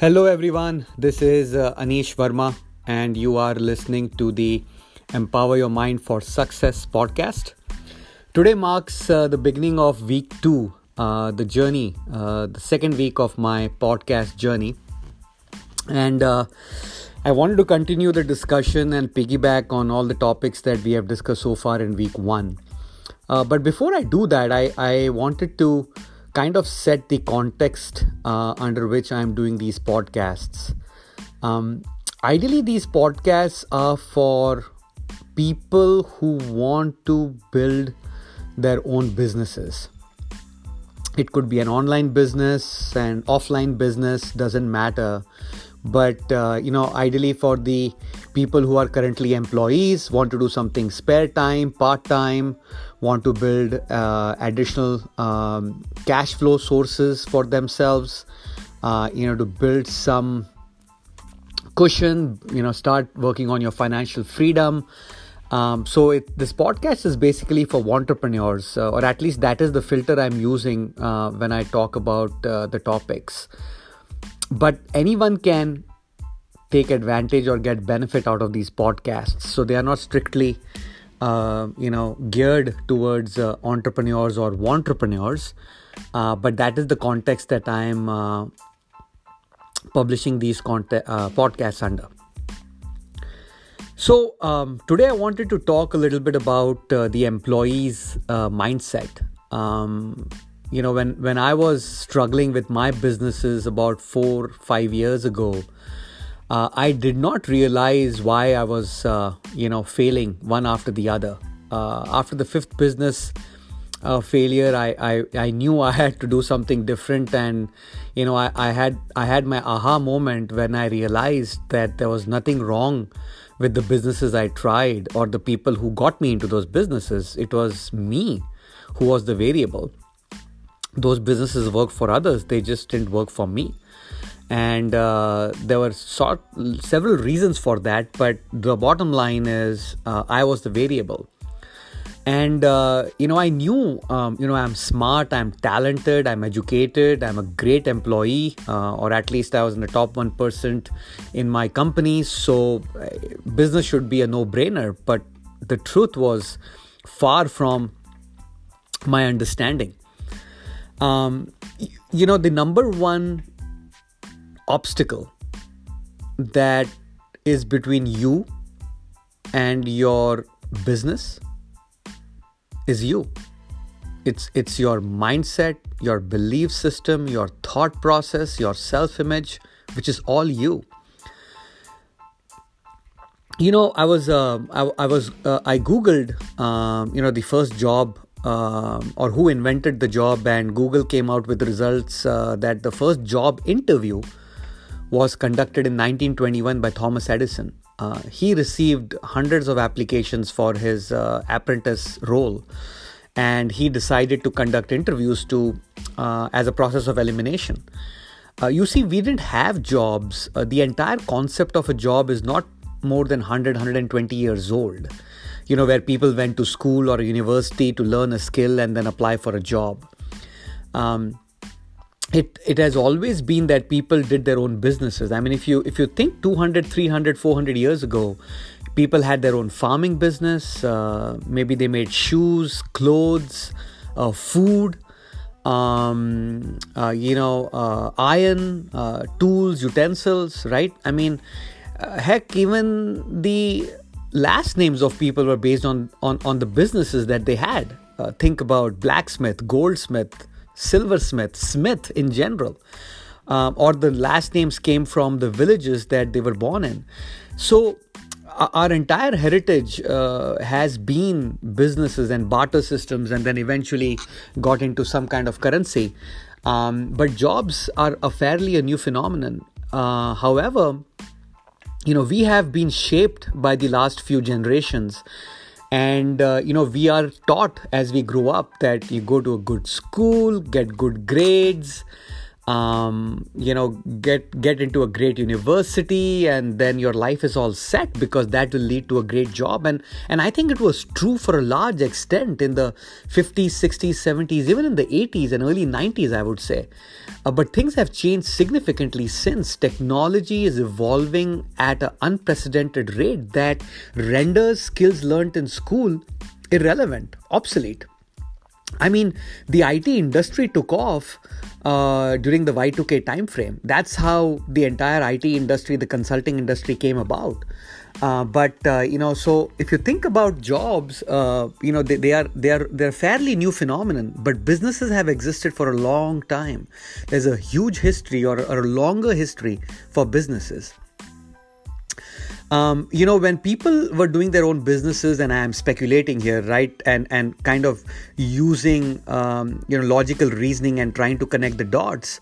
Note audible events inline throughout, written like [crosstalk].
Hello, everyone. This is uh, Anish Verma, and you are listening to the Empower Your Mind for Success podcast. Today marks uh, the beginning of week two, uh, the journey, uh, the second week of my podcast journey. And uh, I wanted to continue the discussion and piggyback on all the topics that we have discussed so far in week one. Uh, but before I do that, I, I wanted to kind of set the context uh, under which I'm doing these podcasts. Um, ideally, these podcasts are for people who want to build their own businesses. It could be an online business and offline business, doesn't matter. But uh, you know, ideally for the people who are currently employees, want to do something spare time, part time, want to build uh, additional um, cash flow sources for themselves uh, you know to build some cushion you know start working on your financial freedom. Um, so it, this podcast is basically for entrepreneurs uh, or at least that is the filter i'm using uh, when i talk about uh, the topics but anyone can take advantage or get benefit out of these podcasts. So they are not strictly uh, you know geared towards uh, entrepreneurs or entrepreneurs. Uh, but that is the context that i am uh, publishing these uh, podcasts under. So um, today i wanted to talk a little bit about the employees mindset. Um, you know when when i was struggling with my businesses about 4 5 years ago uh, I did not realize why I was, uh, you know, failing one after the other. Uh, after the fifth business uh, failure, I, I, I knew I had to do something different, and you know, I, I had I had my aha moment when I realized that there was nothing wrong with the businesses I tried or the people who got me into those businesses. It was me who was the variable. Those businesses work for others; they just didn't work for me. And uh, there were sort several reasons for that but the bottom line is uh, i was the variable. And uh, you know i knew um, you know i'm smart i'm talented i'm educated i'm a great employee uh, or at least i was in the top 1% in my company. So uh, business should be a no brainer but the truth was far from my understanding um, you know the number one obstacle that is between you and your business is you. It's it's your mindset your belief system your thought process your self image which is all you. You know i was uh, I, I, was uh, i googled um, you know the first job um, or who invented the job and google came out with results uh, that the first job interview was conducted in 1921 by Thomas Edison. Uh, he received hundreds of applications for his uh, apprentice role, and he decided to conduct interviews to uh, as a process of elimination. Uh, you see, we didn't have jobs. Uh, the entire concept of a job is not more than 100, 120 years old. You know, where people went to school or university to learn a skill and then apply for a job. Um, it it has always been that people did their own businesses i mean if you if you think 200 300 400 years ago people had their own farming business uh, maybe they made shoes clothes uh, food um, uh, you know uh, iron uh, tools utensils right i mean uh, heck even the last names of people were based on on, on the businesses that they had think about blacksmith goldsmith silversmith, smith in general, um, or the last names came from the villages that they were born in. So, our entire heritage uh, has been businesses and barter systems, and then eventually got into some kind of currency. Um, but jobs are a fairly a new phenomenon. Uh, however, you know we have been shaped by the last few generations. And uh, you know we are taught as we grow up that you go to a good school get good grades um, you know get get into a great university and then your life is all set because that will lead to a great job. And and i think it was true for a large extent in the 50s 60s 70s even in the 80s and early 90s i would say. Uh, but things have changed significantly since. Technology is evolving at an unprecedented rate that renders skills learned in school irrelevant obsolete I mean, the IT industry took off uh, during the Y2K timeframe. That's how the entire IT industry, the consulting industry, came about. Uh, but uh, you know, so if you think about jobs, uh, you know, they, they are they are they're fairly new phenomenon. But businesses have existed for a long time. There's a huge history or, or a longer history for businesses. Um, you know, when people were doing their own businesses, and I'm speculating here, right, and and kind of using um, you know logical reasoning and trying to connect the dots.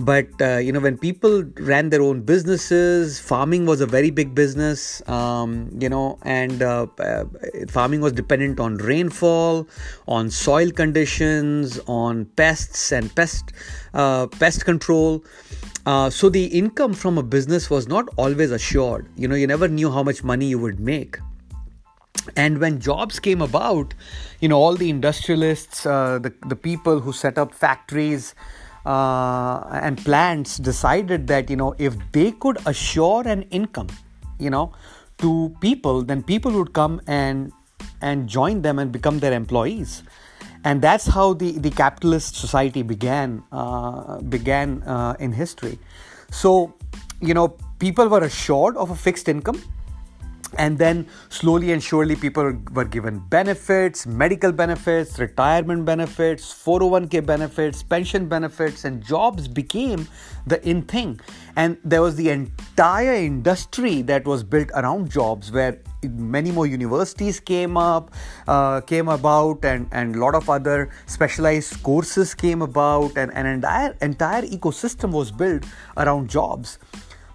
But uh, you know, when people ran their own businesses, farming was a very big business. Um, you know, and uh, uh, farming was dependent on rainfall, on soil conditions, on pests and pest uh, pest control. Uh, so the income from a business was not always assured. You know, you never knew how much money you would make. And when jobs came about, you know, all the industrialists, uh, the, the people who set up factories uh, and plants decided that, you know, if they could assure an income, you know, to people, then people would come and and join them and become their employees. And that's how the, the capitalist society began uh, began uh, in history. So you know people were assured of a fixed income and then slowly and surely people were given benefits medical benefits retirement benefits 401k benefits pension benefits and jobs became the in thing. And there was the entire industry that was built around jobs where many more universities came up uh, came about and and a lot of other specialized courses came about and an entire entire ecosystem was built around jobs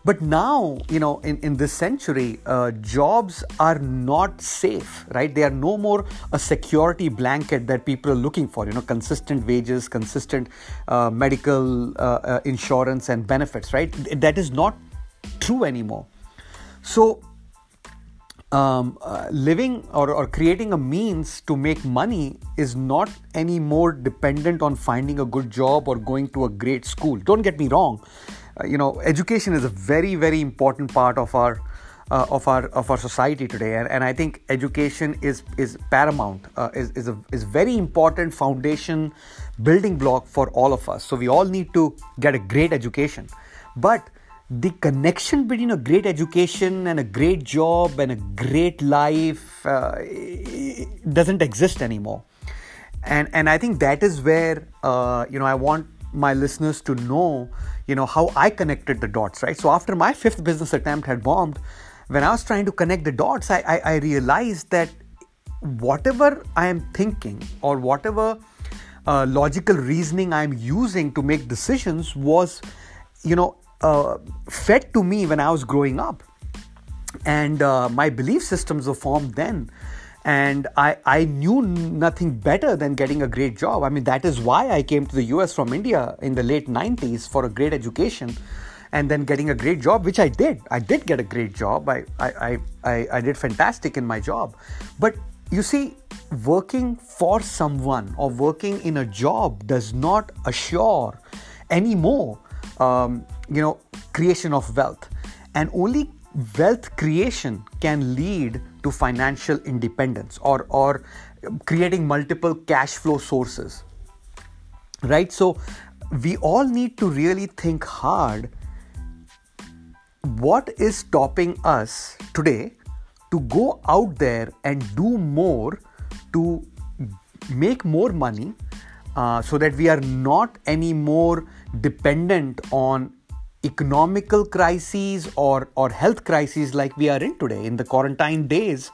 but now you know in, in this century uh, jobs are not safe right they are no more a security blanket that people are looking for you know consistent wages consistent uh, medical uh, uh insurance and benefits right that is not true anymore so um, uh, living or, or creating a means to make money is not any more dependent on finding a good job or going to a great school. Don't get me wrong. Uh, you know, education is a very, very important part of our uh, of our of our society today, and, and I think education is is paramount. Uh, is is a is very important foundation building block for all of us. So we all need to get a great education, but the connection between a great education and a great job and a great life uh, doesn't exist anymore and and i think that is where uh, you know i want my listeners to know you know how i connected the dots right so after my fifth business attempt had bombed when i was trying to connect the dots i i, I realized that whatever i am thinking or whatever uh, logical reasoning i'm using to make decisions was you know uh, fed to me when I was growing up. And uh, my belief systems were formed then. And I, I knew nothing better than getting a great job. I mean, that is why I came to the US from India in the late 90s for a great education and then getting a great job, which I did. I did get a great job. I, I, I, I did fantastic in my job. But you see, working for someone or working in a job does not assure anymore um, you know creation of wealth and only wealth creation can lead to financial independence or or creating multiple cash flow sources right? So we all need to really think hard. What is stopping us today to go out there and do more to make more money uh, so that we are not anymore dependent on economical crises or, or health crises like we are in today in the quarantine days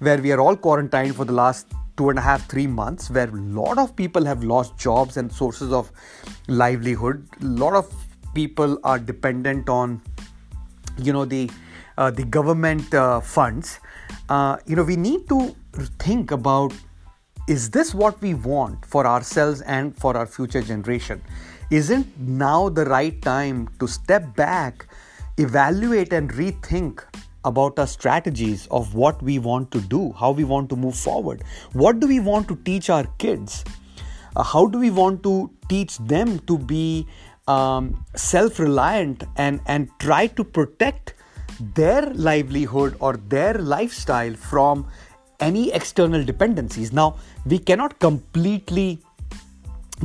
where we are all quarantined for the last two and a half three months where a lot of people have lost jobs and sources of livelihood. A lot of people are dependent on you know the uh, the government uh, funds. Uh, you know we need to think about is this what we want for ourselves and for our future generation isn't now the right time to step back, evaluate, and rethink about our strategies of what we want to do, how we want to move forward? What do we want to teach our kids? Uh, how do we want to teach them to be um, self reliant and, and try to protect their livelihood or their lifestyle from any external dependencies? Now, we cannot completely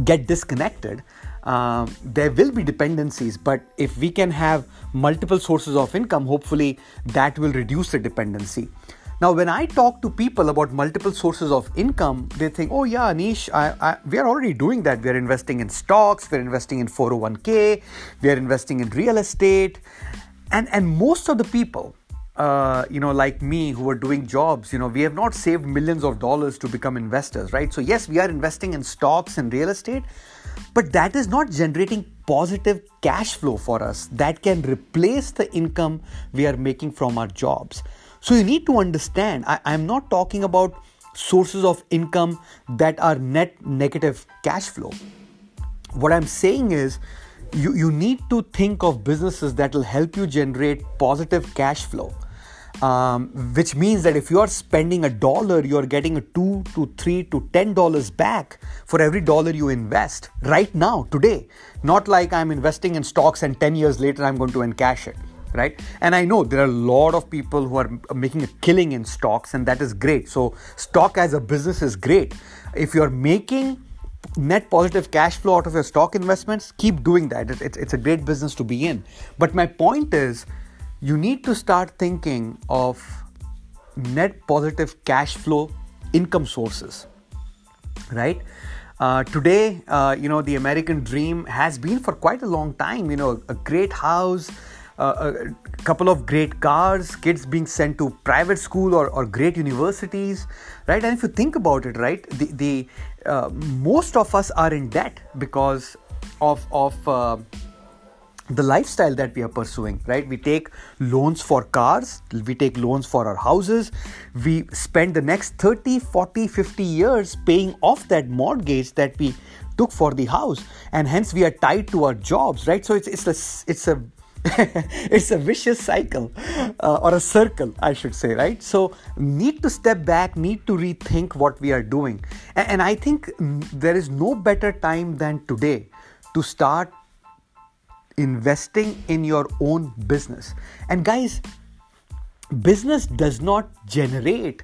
get disconnected. Um, there will be dependencies, but if we can have multiple sources of income, hopefully that will reduce the dependency. Now, when I talk to people about multiple sources of income, they think, oh, yeah, Anish, I, I, we are already doing that. We are investing in stocks, we're investing in 401k, we are investing in real estate. And, and most of the people, uh, you know, like me who are doing jobs, you know, we have not saved millions of dollars to become investors, right? So, yes, we are investing in stocks and real estate, but that is not generating positive cash flow for us that can replace the income we are making from our jobs. So you need to understand, I, am not talking about sources of income that are net negative cash flow. What I'm saying is, you, you need to think of businesses that will help you generate positive cash flow. Um, which means that if you are spending a dollar, you're getting a two to three to ten dollars back for every dollar you invest right now, today. Not like I'm investing in stocks and 10 years later I'm going to encash it right? And i know there are a lot of people who are making a killing in stocks and that is great. So stock as a business is great. If you're making net positive cash flow out of your stock investments keep doing that. It's, it's a great business to be in. But my point is you need to start thinking of net positive cash flow income sources right uh, today uh, you know the american dream has been for quite a long time you know a great house uh, a couple of great cars, kids being sent to private school or, or great universities, right? And if you think about it, right, the, the uh, most of us are in debt because of of uh, the lifestyle that we are pursuing right? We take loans for cars we take loans for our houses we spend the next 30 40 50 years paying off that mortgage that we took for the house and hence we are tied to our jobs right? So it's it's a it's a [laughs] it's a vicious cycle uh, or a circle i should say right? So need to step back need to rethink what we are doing. And, and i think there is no better time than today to start investing in your own business. And guys business does not generate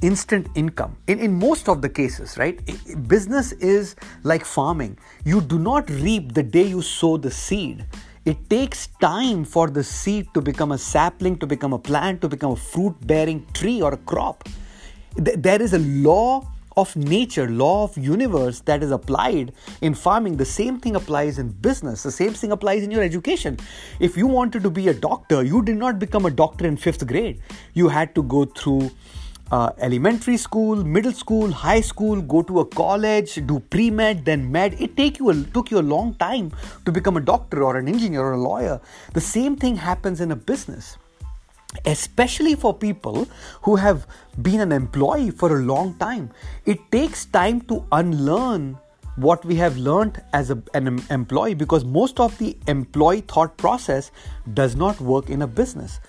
instant income. In, in most of the cases right business is like farming. You do not reap the day you sow the seed. It takes time for the seed to become a sapling, to become a plant, to become a fruit bearing tree or a crop. There is a law of nature, law of universe that is applied in farming. The same thing applies in business. The same thing applies in your education. If you wanted to be a doctor, you did not become a doctor in fifth grade. You had to go through uh, elementary school, middle school, high school, go to a college, do pre med, then med. It take you a, took you a long time to become a doctor or an engineer or a lawyer. The same thing happens in a business, especially for people who have been an employee for a long time. It takes time to unlearn what we have learned as a, an employee because most of the employee thought process does not work in a business.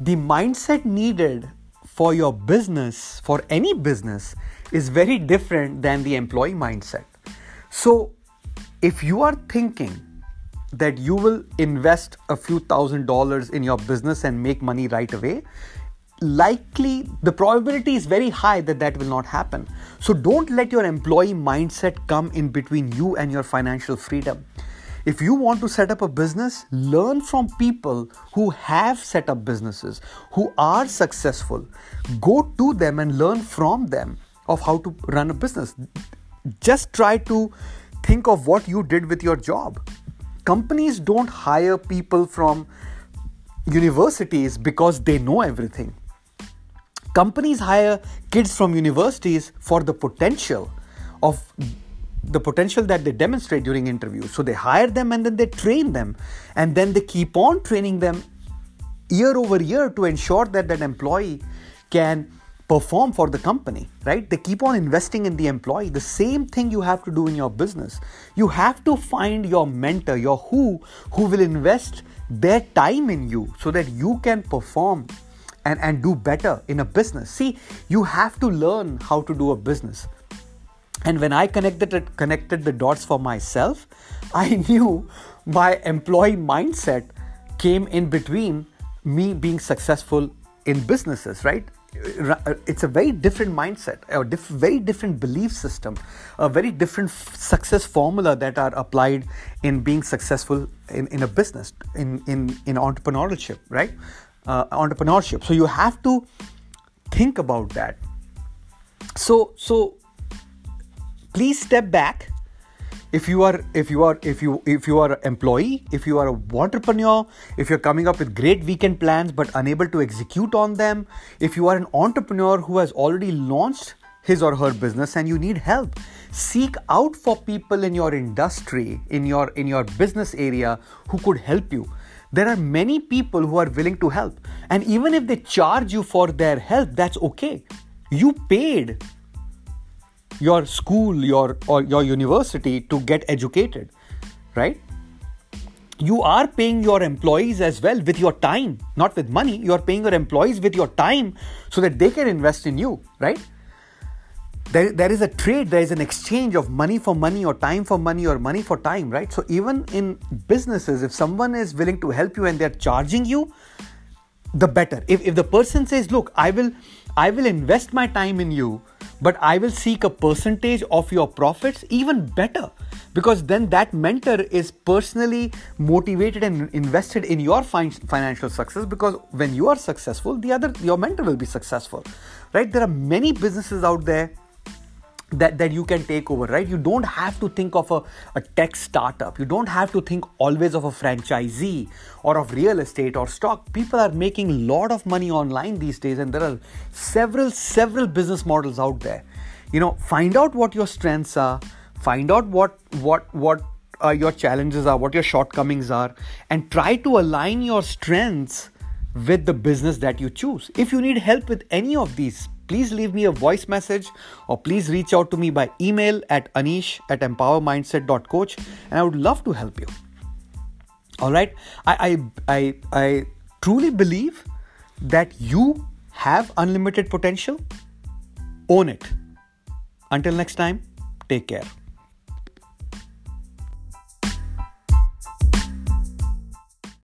The mindset needed for your business, for any business, is very different than the employee mindset. So, if you are thinking that you will invest a few thousand dollars in your business and make money right away, likely the probability is very high that that will not happen. So, don't let your employee mindset come in between you and your financial freedom. If you want to set up a business, learn from people who have set up businesses, who are successful. Go to them and learn from them of how to run a business. Just try to think of what you did with your job. Companies don't hire people from universities because they know everything. Companies hire kids from universities for the potential of the potential that they demonstrate during interviews. So they hire them and then they train them, and then they keep on training them year over year to ensure that that employee can perform for the company, right? They keep on investing in the employee. The same thing you have to do in your business. You have to find your mentor, your who, who will invest their time in you so that you can perform and, and do better in a business. See, you have to learn how to do a business. And when I connected it, connected the dots for myself, [laughs] I knew my employee mindset came in between me being successful in businesses, right? It's a very different mindset, a diff- very different belief system, a very different f- success formula that are applied in being successful in, in a business, in, in, in entrepreneurship, right? Uh, entrepreneurship. So you have to think about that. So, so please step back if you are if you are if you if you are an employee if you are a entrepreneur if you're coming up with great weekend plans but unable to execute on them if you are an entrepreneur who has already launched his or her business and you need help seek out for people in your industry in your in your business area who could help you. There are many people who are willing to help. And even if they charge you for their help that's okay. You paid your school your or your university to get educated right? You are paying your employees as well with your time not with money. You are paying your employees with your time so that they can invest in you right? There, there is a trade there is an exchange of money for money or time for money or money for time right? So even in businesses if someone is willing to help you and they're charging you the better. If, if the person says look i will i will invest my time in you but I will seek a percentage of your profits, even better. Because then that mentor is personally motivated and invested in your financial success. Because when you are successful, the other your mentor will be successful, right? There are many businesses out there that, that you can take over, right? You don't have to think of a, a tech startup. You don't have to think always of a franchisee or of real estate or stock. People are making a lot of money online these days, and there are several, several business models out there. You know, find out what your strengths are, find out what what what uh, your challenges are, what your shortcomings are, and try to align your strengths with the business that you choose. If you need help with any of these, please leave me a voice message or please reach out to me by email at anish at empowermindset.coach and I would love to help you. All right. I, I, I, I truly believe that you have unlimited potential. Own it. Until next time, take care.